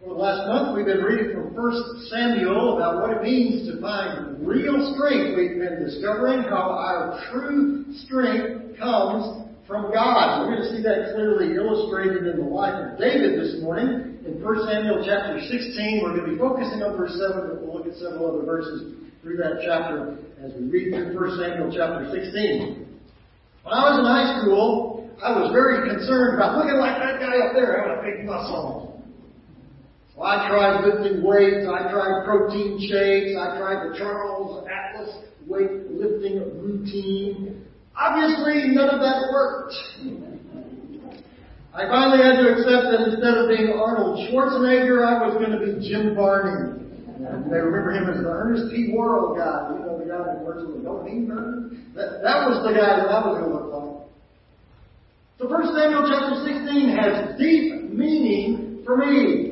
For the last month, we've been reading from 1 Samuel about what it means to find real strength. We've been discovering how our true strength comes from God. We're going to see that clearly illustrated in the life of David this morning. In 1 Samuel chapter 16, we're going to be focusing on verse 7, but we'll look at several other verses through that chapter as we read through 1 Samuel chapter 16. When I was in high school, I was very concerned about looking like that guy up there having a big muscle. I tried lifting weights, I tried protein shakes, I tried the Charles Atlas weightlifting routine. Obviously, none of that worked. I finally had to accept that instead of being Arnold Schwarzenegger, I was going to be Jim Varney. And they remember him as the Ernest P. Worrell guy. You know, the guy that works with the Don't That, that was the guy that I was going to look like. So 1 Samuel chapter 16 has deep meaning for me.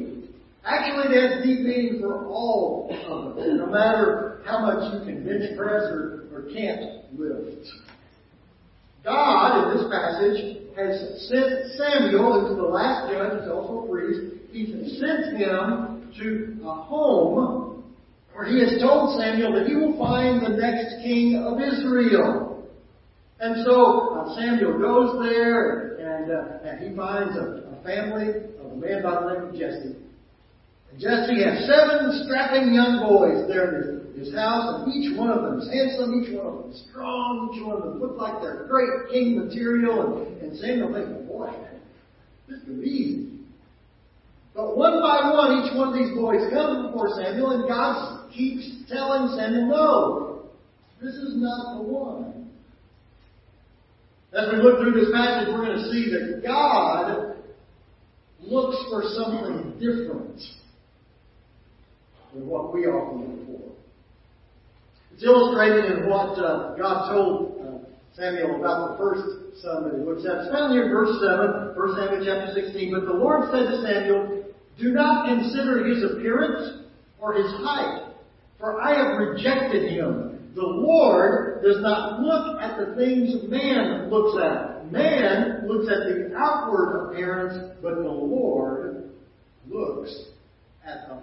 Actually, it has deep meaning for all of us, no matter how much you can bench press or, or can't lift. God, in this passage, has sent Samuel, who's the last judge, he's also a priest, he's sent him to a home where he has told Samuel that he will find the next king of Israel. And so uh, Samuel goes there and, uh, and he finds a, a family of a man by the name of Jesse. Jesse has seven strapping young boys there in his, house, and each one of them is handsome, each one of them is strong, each one of them look like they're great king material, and, and Samuel thinks, boy, this could be easy. But one by one, each one of these boys come before Samuel, and God keeps telling Samuel, no, this is not the one. As we look through this passage, we're going to see that God looks for something different than what we often look for. It's illustrated in what uh, God told uh, Samuel about the first son that he looks at. It's found here in verse 7, 1 Samuel chapter 16. But the Lord said to Samuel, Do not consider his appearance or his height, for I have rejected him. The Lord does not look at the things man looks at. Man looks at the outward appearance, but the Lord looks at the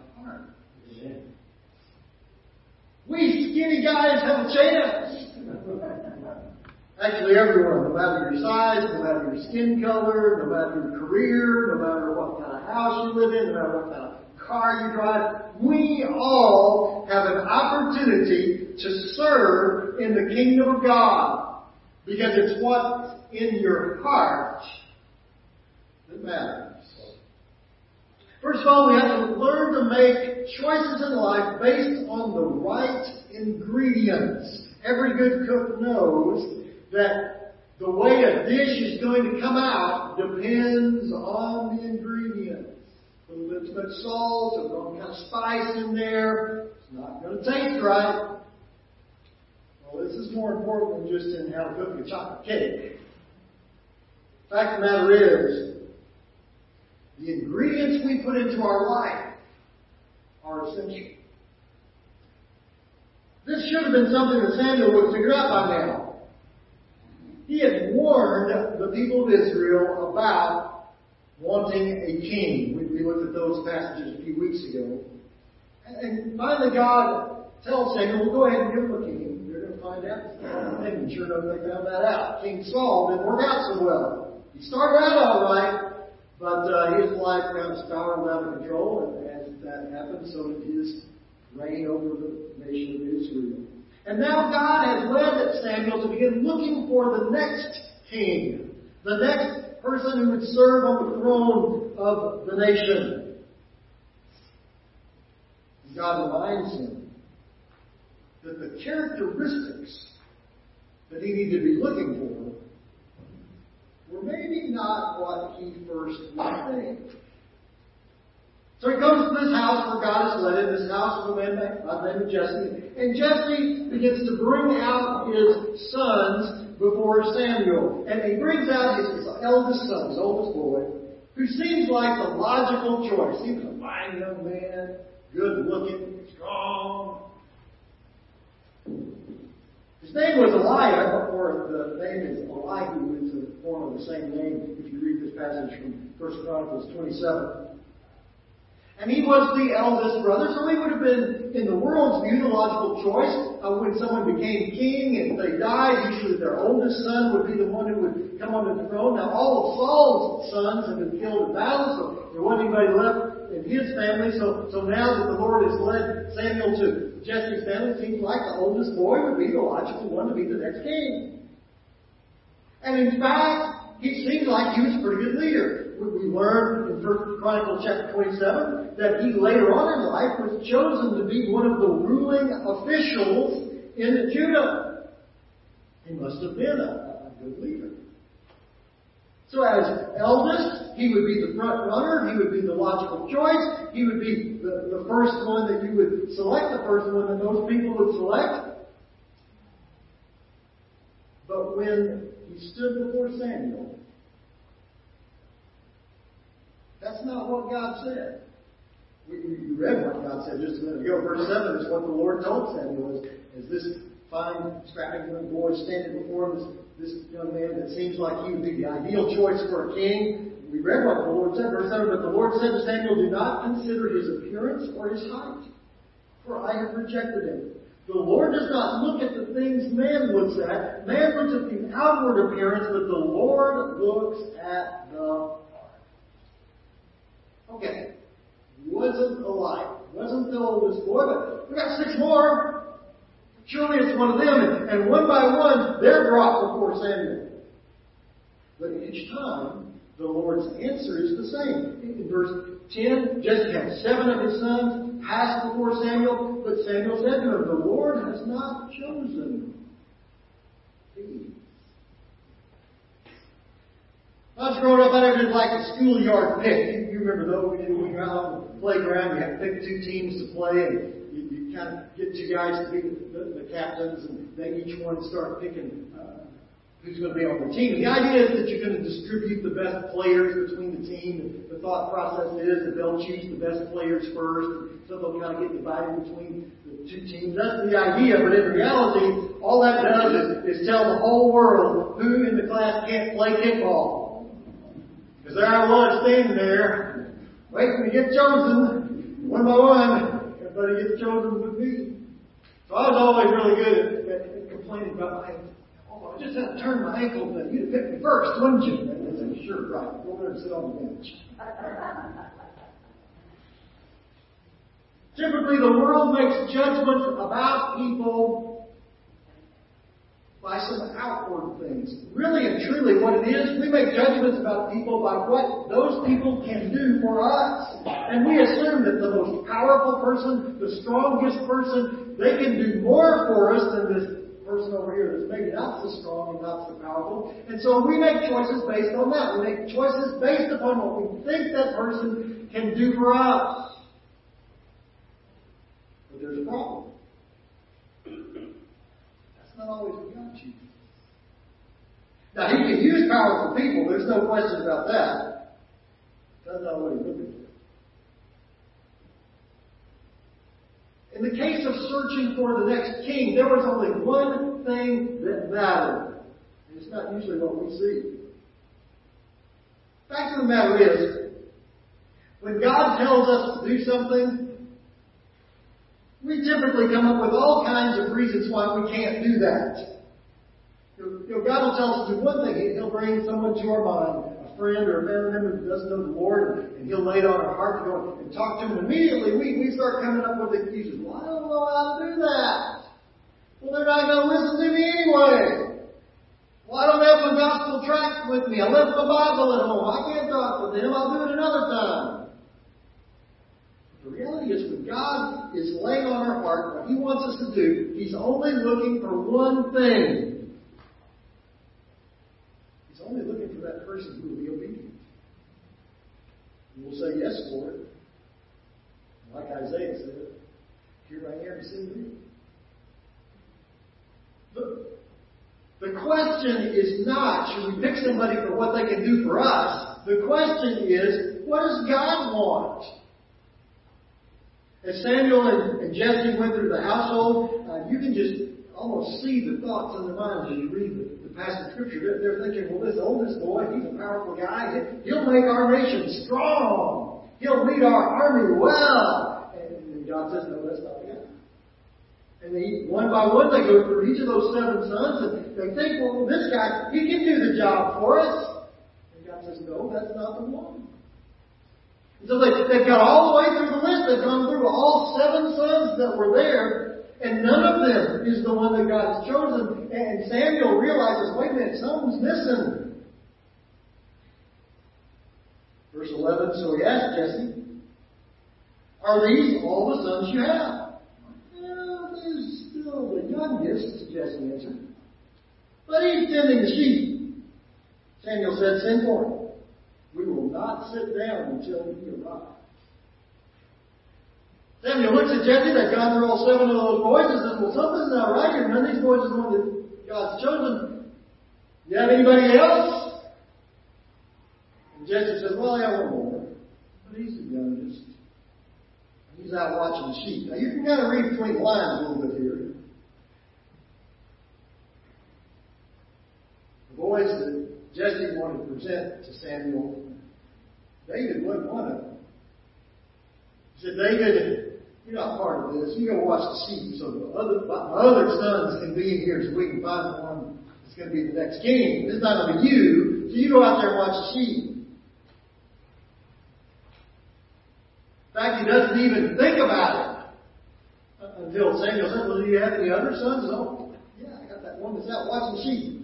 We skinny guys have a chance. Actually, everyone, no matter your size, no matter your skin color, no matter your career, no matter what kind of house you live in, no matter what kind of car you drive, we all have an opportunity to serve in the kingdom of God. Because it's what's in your heart that matters. First of all, we have to learn to make choices in life based on the right ingredients. Every good cook knows that the way a dish is going to come out depends on the ingredients. A little bit much salt, a wrong kind of spice in there, it's not going to taste right. Well, this is more important than just in how to cook a chocolate cake. The fact of the matter is, the ingredients we put into our life are essential. This should have been something that Samuel would figure out by now. He had warned the people of Israel about wanting a king. We, we looked at those passages a few weeks ago. And, and finally God tells Samuel, well, go ahead and give him a king. You're going to find out. And sure enough, they found that out. King Saul didn't work out so well. He started out all right, but uh, his life kind of spiraled out of control, and that happened, so did his reign over the nation of Israel. And now God has led Samuel to begin looking for the next king, the next person who would serve on the throne of the nation. God reminds him that the characteristics that he needed to be looking for were maybe not what he first would think. So he comes to this house where God has led him, this house of a man by the name of Jesse. And Jesse begins to bring out his sons before Samuel. And he brings out his, his eldest son, his oldest boy, who seems like the logical choice. He was a fine young man, good looking, strong, his name was Eliab, or the name is Elihu, it's a form of the same name if you read this passage from 1 Chronicles 27. And he was the eldest brother, so he would have been, in the world's view, the logical choice. Uh, when someone became king and they died, usually their oldest son would be the one who would come onto the throne. Now, all of Saul's sons have been killed in battle, so there wasn't anybody left in his family. So, so now that the Lord has led Samuel to Jesse's family, it seems like the oldest boy would be the logical one to be the next king. And in fact, he seemed like he was a pretty good leader we learn in First Chronicles chapter 27 that he later on in life was chosen to be one of the ruling officials in Judah. He must have been a, a good leader. So as eldest, he would be the front runner, he would be the logical choice, he would be the, the first one that you would select, the first one that most people would select. But when he stood before Samuel, that's not what God said. We, we read what God said just a minute ago. Verse 7 is what the Lord told Samuel is, is this fine, strapping young boy standing before him, this, this young man that seems like he would be the ideal choice for a king. We read what the Lord said, verse 7, but the Lord said to Samuel, Do not consider his appearance or his height, for I have rejected him. The Lord does not look at the things man looks at. Man looks at the outward appearance, but the Lord looks at the Okay. Wasn't alike. Wasn't the oldest boy, but we got six more. Surely it's one of them. And one by one, they're brought before Samuel. But each time, the Lord's answer is the same. In verse 10, Jesse had seven of his sons pass before Samuel, but Samuel said to him, The Lord has not chosen these. I was growing up, I never did like a schoolyard pick You remember though, we didn't go out on the playground, you had to pick two teams to play, and you, you kind of get two guys to be the, the, the captains, and they each one start picking uh, who's going to be on the team. And the idea is that you're going to distribute the best players between the team. The thought process is that they'll choose the best players first, so they'll kind of get divided between the two teams. That's the idea, but in reality, all that does is, is tell the whole world who in the class can't play kickball. There I was standing there waiting to get chosen one by one. Everybody gets chosen with me. So I was always really good at, at, at complaining about my ankle. Oh, I just had to turn my ankle, but you'd pick me first, wouldn't you? And I said, sure, right. Go over and sit on the bench. Typically, the world makes judgments about people by some outward things. Really and truly what it is, we make judgments about people by what those people can do for us. And we assume that the most powerful person, the strongest person, they can do more for us than this person over here that's maybe not so strong and not so powerful. And so we make choices based on that. We make choices based upon what we think that person can do for us. But there's a problem not always about you. Now, he can use powerful people, there's no question about that. That's not what he's looking for. In the case of searching for the next king, there was only one thing that mattered. And it's not usually what we see. Fact of the matter is, when God tells us to do something, we typically come up with all kinds of reasons why we can't do that. You know, God will tell us to do one thing. He'll bring someone to our mind, a friend or a family member who doesn't know the Lord, and He'll lay it on our heart to go and talk to them. Immediately, we, we start coming up with excuses. Well, I don't know how to do that. Well, they're not going to listen to me anyway. Well, I don't have my gospel tract with me. I left my Bible at home. I can't talk with them. I'll do it another time. The reality is when God is laying on our heart what He wants us to do, He's only looking for one thing. He's only looking for that person who will be obedient. Who will say yes, Lord. Like Isaiah said, here I am, send me. The, the question is not, should we pick somebody for what they can do for us? The question is, what does God want? As Samuel and, and Jesse went through the household, uh, you can just almost see the thoughts in their minds as you read the, the passage of Scripture. They're, they're thinking, well, this oldest boy, he's a powerful guy. He'll make our nation strong. He'll lead our army well. And God says, no, that's not the guy. And they, one by one, they go through each of those seven sons, and they think, well, this guy, he can do the job for us. And God says, no, that's not the one. So they, they've got all the way through the list. They've gone through all seven sons that were there, and none of them is the one that God has chosen. And Samuel realizes, wait a minute, something's missing. Verse 11, so he asked Jesse, Are these all the sons you have? Well, there's still the youngest, Jesse answered. But he's tending the sheep. Samuel said, Send for him. We not sit down until he arrives. Samuel looks at Jesse, gone through all seven of those boys, and says, Well, something's not right here. None of these the one that God's chosen. You have anybody else? And Jesse says, Well, I have one more. But he's the youngest. He's out watching the sheep. Now you can kind of read between the lines a little bit here. The boys that Jesse wanted to present to Samuel, David wasn't one of them. He said, David, you're not part of this. You go watch the sheep so the other, my other sons can be in here so we can find one that's going to be the next king. This is not going to be you. So you go out there and watch the sheep. In fact, he doesn't even think about it until Samuel says, Well, do you have any other sons? Oh, yeah, I got that one that's out watching sheep.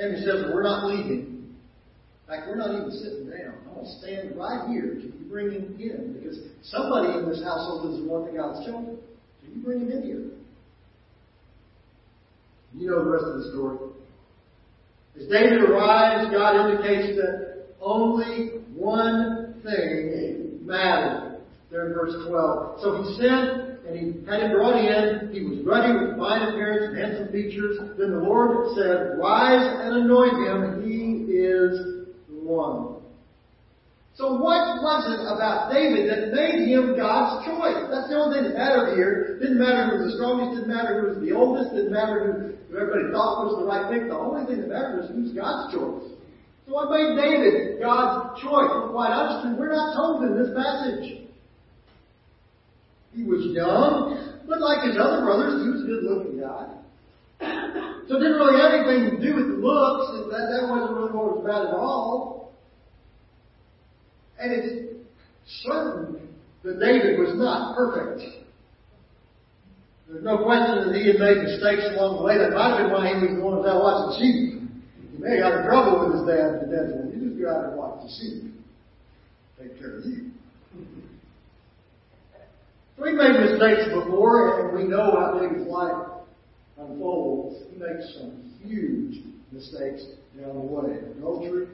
Samuel says, well, We're not leaving. In fact, we're not even sitting down. I'm going to stand right here till you bring him in because somebody in this household is one that God's chosen. So you bring him in here. You know the rest of the story. As David arrives, God indicates that only one thing mattered. There in verse 12. So he sent and he had him brought in. He was ruddy with fine appearance and handsome features. Then the Lord said, Rise and anoint him. He is one. So what was it about David that made him God's choice? That's the only thing that mattered here. Didn't matter who was the strongest, didn't matter who was the oldest, didn't matter who, everybody thought was the right pick. The only thing that mattered was who's God's choice. So what made David God's choice? Quite honestly, we're not told in this passage. He was young, but like his other brothers, he was a good looking guy. So it didn't really have anything to do with the looks. That, that wasn't really what it was about at all. And it's certain that David was not perfect. There's no question that he had made mistakes along the way. That might have been why he was the one that out watching sheep. He may have got in trouble with his dad, dad said, you just go out and watch the sheep. Take care of you. We've made mistakes before, and we know how David's life unfolds. He makes some huge mistakes down the way. Adultery,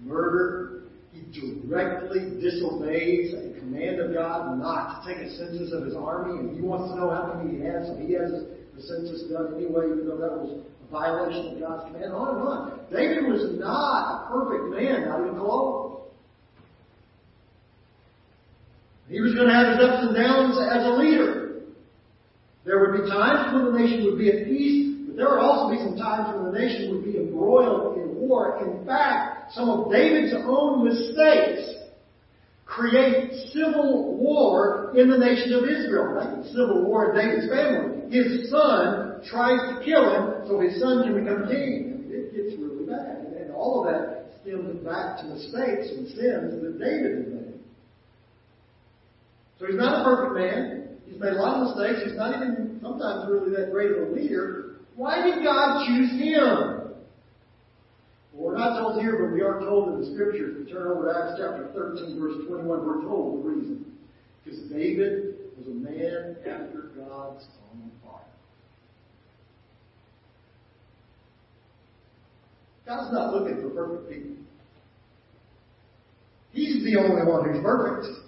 murder. He directly disobeys a command of God not to take a census of his army, and he wants to know how many he has, so he has the census done anyway, even though that was a violation of God's command. On and on. David was not a perfect man, not even close. He was going to have his ups and downs as a leader. There would be times when the nation would be at peace, but there would also be some times when the nation would be embroiled in war. In fact, some of David's own mistakes create civil war in the nation of Israel. Like civil war in David's family. His son tries to kill him so his son can become king. It gets really bad. And all of that stems back to mistakes and sins that David made. So he's not a perfect man. He's made a lot of mistakes. He's not even sometimes really that great of a leader. Why did God choose him? Well, we're not told here, but we are told in the scriptures. We turn over to Acts chapter 13, verse 21, we're told the reason. Because David was a man after God's own heart. God's not looking for perfect people. He's the only one who's perfect.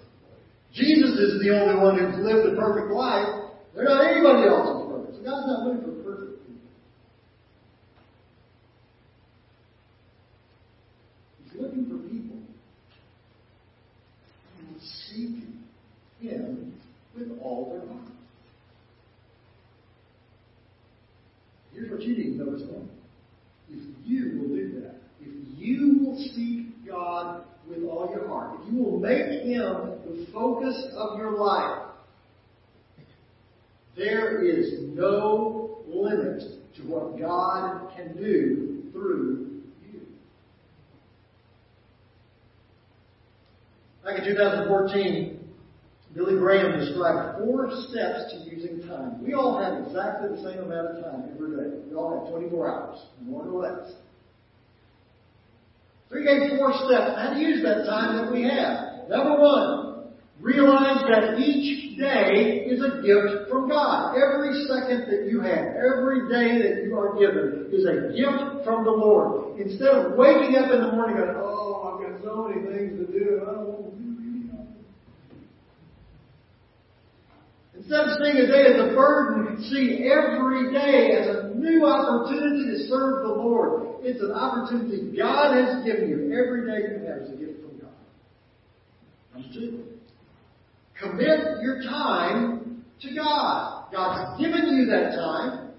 Jesus is the only one who's lived a perfect life. They're not anybody else who's perfect. So God's not looking for perfect people. He's looking for people who will seek Him with all their heart. Here's what you need to notice now. If you will do that, if you will seek God with all your heart, if you will make Him the focus of your life, there is no limit to what God can do through you. Back in 2014, Billy Graham described four steps to using time. We all have exactly the same amount of time every day. We all have 24 hours, more or less. So he gave four steps how to use that time that we have. Number one, realize that each day is a gift from God. Every second that you have, every day that you are given is a gift from the Lord. Instead of waking up in the morning going, oh, I've got so many things to do, I don't want to do anything. Instead of seeing a day as a burden, see every day as a new opportunity to serve the Lord. It's an opportunity God has given you. Every day you have is a gift from God. Two, commit your time to God. God's given you that time.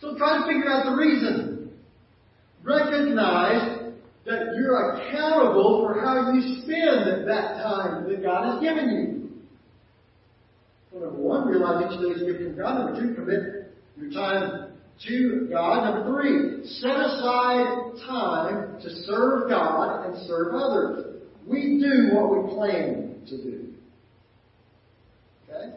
So try to figure out the reason. Recognize that you're accountable for how you spend that time that God has given you. Well, number one, realize each day is a gift from God. Number two, commit your time to God. Number three, set aside time to serve God and serve others. We do what we plan to do. Okay?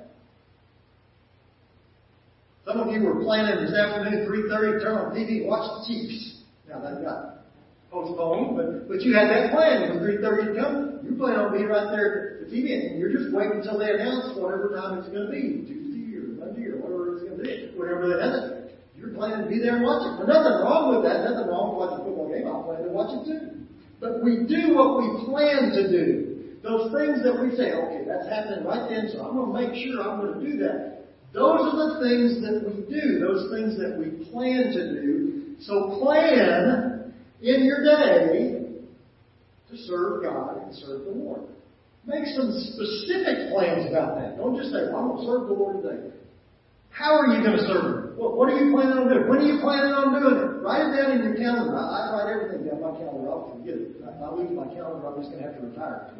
Some of you were planning this afternoon, 3.30, turn on TV watch the Chiefs. Now that got postponed, but, but you had that plan. When 3.30 come, you plan on being right there at the TV and you're just waiting until they announce whatever time it's going to be, Tuesday or Monday or whatever it's going to be, whatever they announce. You're planning to be there and watch it. There's nothing wrong with that. Nothing wrong with watching a football game. I plan to watch it too. But we do what we plan to do. Those things that we say, okay, that's happening right then, so I'm going to make sure I'm going to do that. Those are the things that we do. Those things that we plan to do. So plan in your day to serve God and serve the Lord. Make some specific plans about that. Don't just say, well, I'm going to serve the Lord today. How are you going to serve? What, what are you planning on doing? When are you planning on doing it? Write it down in your calendar. I, I write everything down my calendar. I'll forget it. If I lose my calendar, I'm just going to have to retire.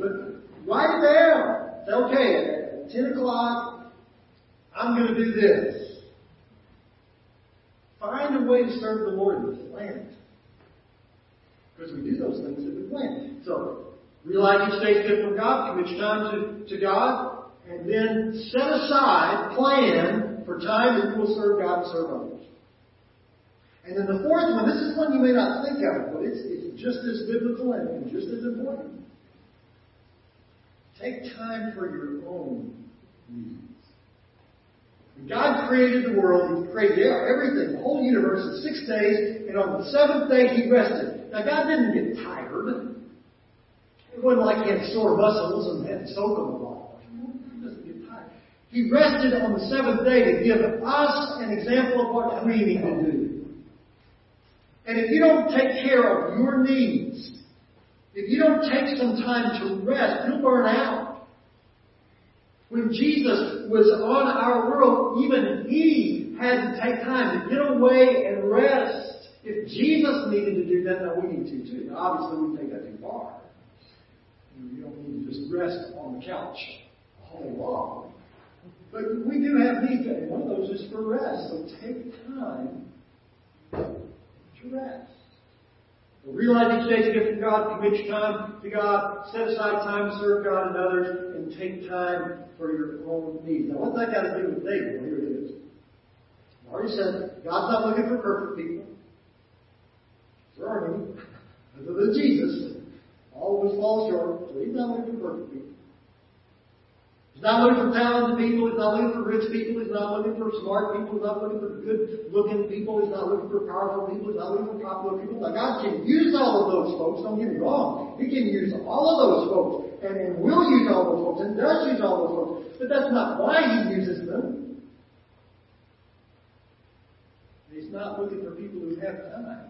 But, write it down. Okay, at 10 o'clock, I'm going to do this. Find a way to serve the Lord and plan it. Because we do those things that we plan. So, realize each day is gift from God, commit your time to, to God, and then set aside, plan for time that you will serve God and serve others. And then the fourth one, this is one you may not think of, but it's, it's just as biblical and just as important. Take time for your own needs. When God created the world, He created everything, the whole universe in six days, and on the seventh day He rested. Now God didn't get tired. It wasn't like He had sore muscles and had to soak them a lot. He doesn't get tired. He rested on the seventh day to give us an example of what we need to do. And if you don't take care of your needs, if you don't take some time to rest, you'll burn out. When Jesus was on our world, even He had to take time to get away and rest. If Jesus needed to do that, now we need to too. Now obviously we take that too far. You don't need to just rest on the couch all day long. But we do have needs, and one of those is for rest. So take time to rest. Realize each day is a gift from God, commit your time to God, set aside time to serve God and others, and take time for your own needs. Now, what's that got to do with David? Well, here it is. I already said, God's not looking for perfect people. There are any. Other than Jesus. All of us fall short, so He's not looking for perfect people. Not looking for talented people. He's not looking for rich people. He's not looking for smart people. He's not looking for good looking people. He's not looking for powerful people. He's not looking for popular people. Now God can use all of those folks. Don't get me wrong. He can use all of those folks. And, and will use all those folks. And does use all those folks. But that's not why He uses them. He's not looking for people who have time.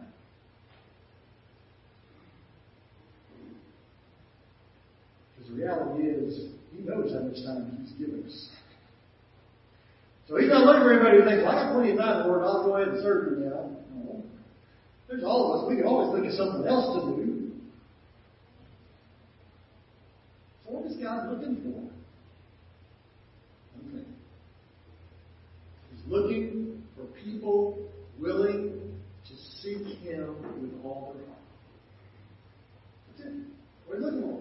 Because the reality is, knows how much time He's given us. So He's not looking for anybody who thinks, well, I got plenty of time, Lord, I'll go ahead and serve you now. No. There's all of us. We can always think of something else to do. So what is God looking for? One He's looking for people willing to seek Him with all their heart. That's it. What are you looking for?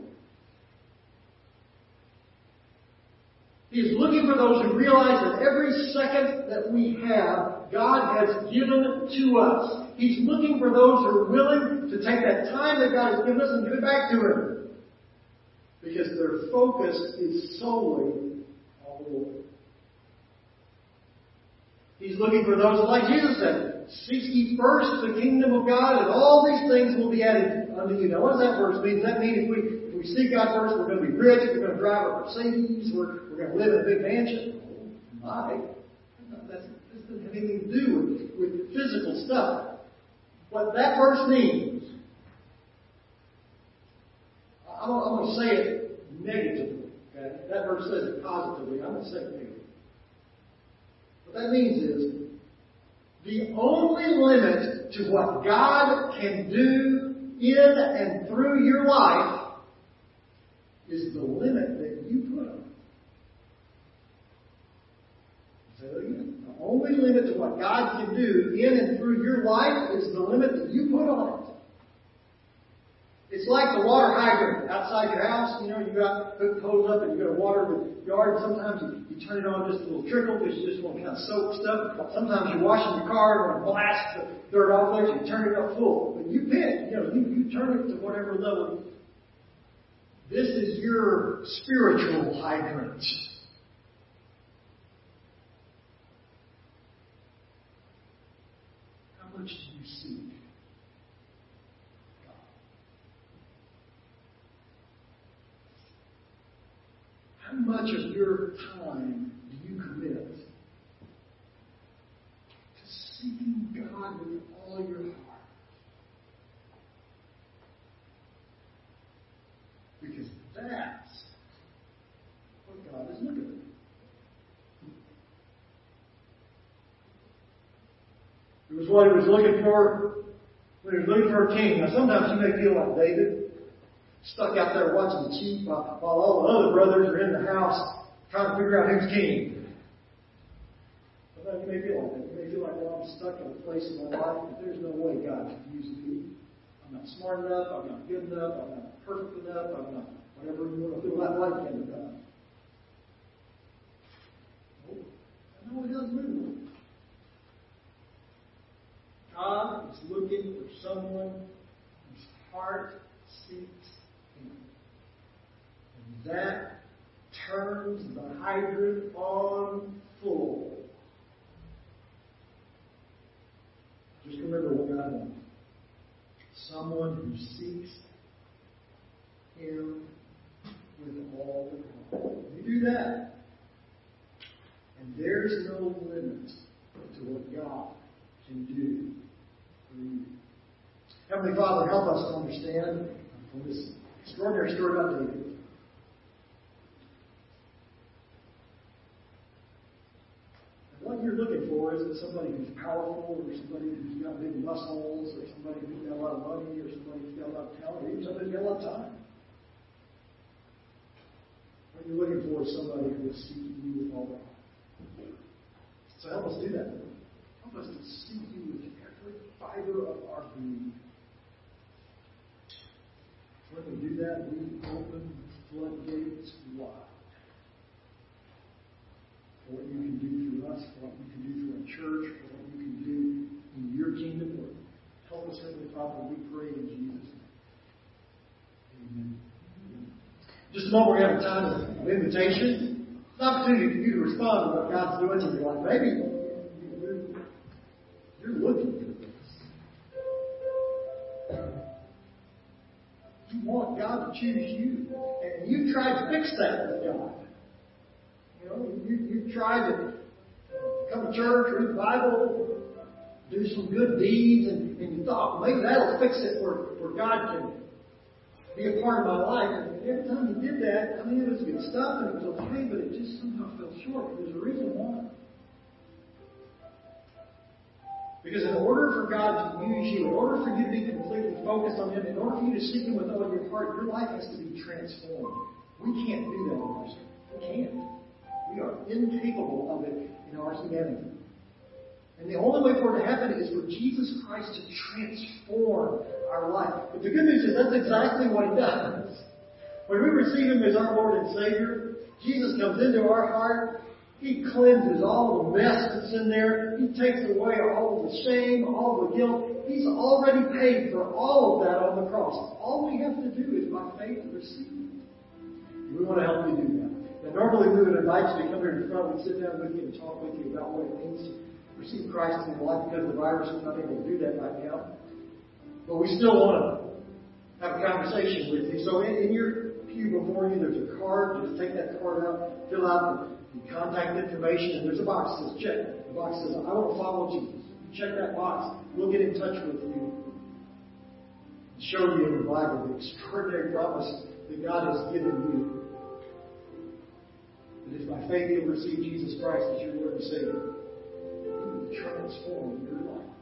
He's looking for those who realize that every second that we have, God has given to us. He's looking for those who are willing to take that time that God has given us and give it back to Him. Because their focus is solely on the Lord. He's looking for those, like Jesus said, seek ye first the kingdom of God and all these things will be added unto you. Now what does that verse mean? Does that mean if we we seek God first, we're going to be rich, we're going to drive a Mercedes, we're, we're going to live in a big mansion. That's, that doesn't have anything to do with, with physical stuff. What that verse means, I'm, I'm going to say it negatively. Okay? That verse says it positively. I'm going to say it negatively. What that means is, the only limit to what God can do in and through your life is the limit that you put on it. Say that again. The only limit to what God can do in and through your life is the limit that you put on it. It's like the water hydrant outside your house. You know, you got hooked hose up and you got to water the yard. Sometimes you, you turn it on just a little trickle because you just want to kind of soak stuff. Sometimes you're washing your car and blast the dirt off there. You turn it up full. But you pick. You know, you, you turn it to whatever level this is your spiritual hydrant. How much do you seek God? How much of your time do you commit to seeking God with all your heart? Because that's what God is looking for. It was what he was looking for when he was looking for a king. Now sometimes you may feel like David, stuck out there watching the sheep while, while all the other brothers are in the house trying to figure out who's king. Sometimes you may feel like that. You may feel like, well, I'm stuck in a place in my life that there's no way God can use me. I'm not smart enough, I'm not good enough, I'm not perfect enough, I'm not whatever you want to feel that can become. Oh, I know it does move. God is looking for someone whose heart seeks that turns the hydrant on full. Just remember what God wants. Someone who seeks Him with all their heart. You do that, and there's no limit to what God can do for you. Heavenly Father, help us to understand from this extraordinary story about David. what you're somebody who's powerful or somebody who's got big muscles or somebody who's got a lot of money or somebody who's got a lot of talent or even somebody who's got a lot of time. What you're looking for is somebody who is seeking you with all their heart. So help us do that. Help us to seek you with every fiber of our being. When we do that, we open floodgates wide for what you can do through us, what you can do through our church, for what you can do in your kingdom work. Help us, Heavenly Father, we pray in Jesus' name. Amen. Just a moment, to have a time of invitation. It's an opportunity for you to respond to what God's doing in your life. Maybe you're looking for this. You want God to choose you. And you tried to fix that with God. You know, you, you tried to come to church, read the Bible, do some good deeds, and, and you thought, maybe that'll fix it where, where God can be a part of my life. And every time you did that, I mean, it was good stuff and it was okay, but it just somehow fell short. There's a reason why. Because in order for God to use you, in order for you to be completely focused on Him, in order for you to seek Him with all your heart, your life has to be transformed. We can't do that on ourselves. We can't. We are incapable of it our humanity. And the only way for it to happen is for Jesus Christ to transform our life. But the good news is that's exactly what He does. When we receive Him as our Lord and Savior, Jesus comes into our heart. He cleanses all the mess that's in there. He takes away all the shame, all the guilt. He's already paid for all of that on the cross. All we have to do is by faith receive it. We want to help you do that. Now, normally we would invite you to come here to front. We'd sit down with you and talk with you about what it means to receive Christ in your life because the virus is not able to do that right now. But we still want to have a conversation with you. So in, in your pew before you, there's a card. Just take that card out, fill out the, the contact information, and there's a box that says check. The box says, I want to follow Jesus. Check that box. We'll get in touch with you. And show you in the Bible the extraordinary promise that God has given you. By faith you'll receive Jesus Christ as your Lord and Savior, transform your life.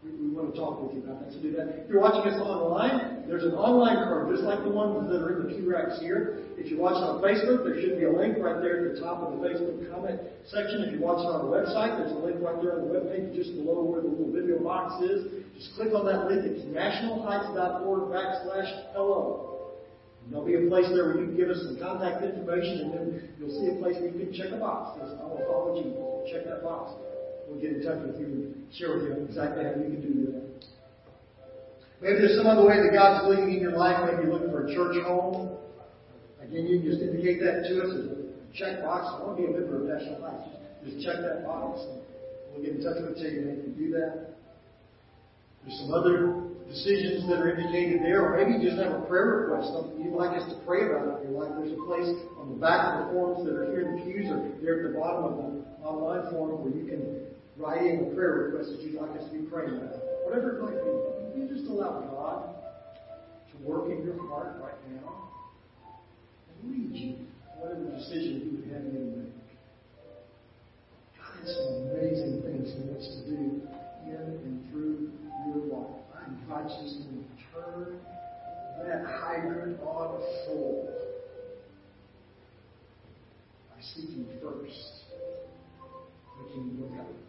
We, we want to talk with you about that. So do that. If you're watching us online, there's an online card, just like the ones that are in the pew racks here. If you're watching on Facebook, there should be a link right there at the top of the Facebook comment section. If you're watching on the website, there's a link right there on the webpage just below where the little video box is. Just click on that link. It's nationalheights.org backslash hello. There'll be a place there where you can give us some contact information, and then you'll see a place where you can check a box. Says, I will follow Jesus. Check that box. We'll get in touch with you and share with you exactly how you can do that. Maybe there's some other way that God's leading in your life. Maybe you're looking for a church home. Again, you can just indicate that to us as a check box. I want to be a member of National Heights. Just check that box and we'll get in touch with you and you do that. There's some other decisions that are indicated there, or maybe you just have a prayer request, something you'd like us to pray about in your life. There's a place on the back of the forms that are here in the pews or there at the bottom of the online form where you can write in a prayer request that you'd like us to be praying about. Whatever it might be. You just allow God to work in your heart right now and lead you whatever decision He would have you to make. God has some amazing things He wants to do in and through your life. I invite you to turn that hydrant on full by seeking first of God.